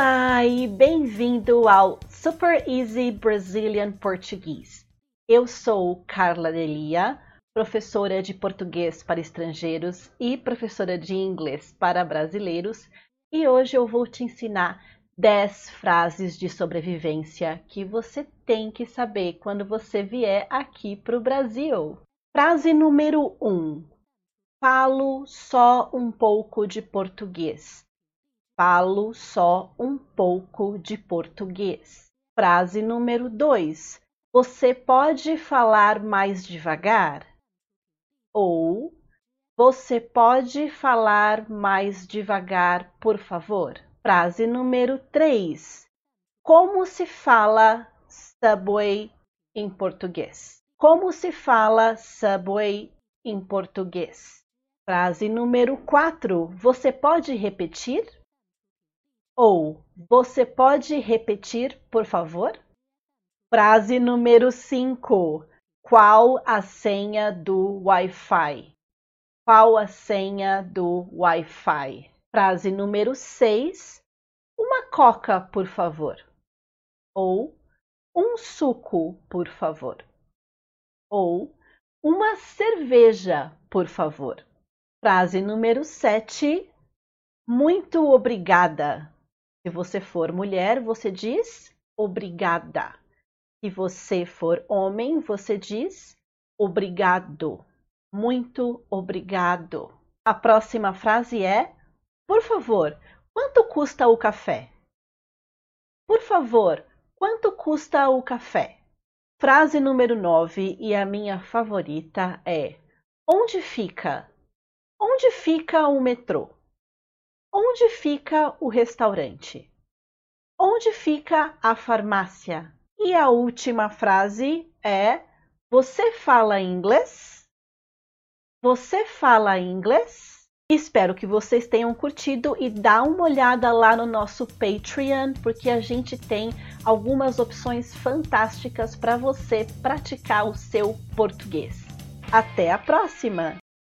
Olá e bem-vindo ao Super Easy Brazilian Português. Eu sou Carla Delia, professora de português para estrangeiros e professora de inglês para brasileiros, e hoje eu vou te ensinar 10 frases de sobrevivência que você tem que saber quando você vier aqui para o Brasil. Frase número 1: Falo só um pouco de português. Falo só um pouco de português. Frase número 2. Você pode falar mais devagar? Ou você pode falar mais devagar, por favor? Frase número 3. Como se fala subway em português? Como se fala subway em português? Frase número 4. Você pode repetir? Ou você pode repetir, por favor? Frase número 5. Qual a senha do Wi-Fi? Qual a senha do Wi-Fi? Frase número 6. Uma coca, por favor. Ou um suco, por favor. Ou uma cerveja, por favor. Frase número 7. Muito obrigada. Se você for mulher, você diz obrigada. Se você for homem, você diz obrigado. Muito obrigado. A próxima frase é: Por favor, quanto custa o café? Por favor, quanto custa o café? Frase número 9 e a minha favorita é: Onde fica? Onde fica o metrô? Onde fica o restaurante? Onde fica a farmácia? E a última frase é: Você fala inglês? Você fala inglês? Espero que vocês tenham curtido e dá uma olhada lá no nosso Patreon, porque a gente tem algumas opções fantásticas para você praticar o seu português. Até a próxima!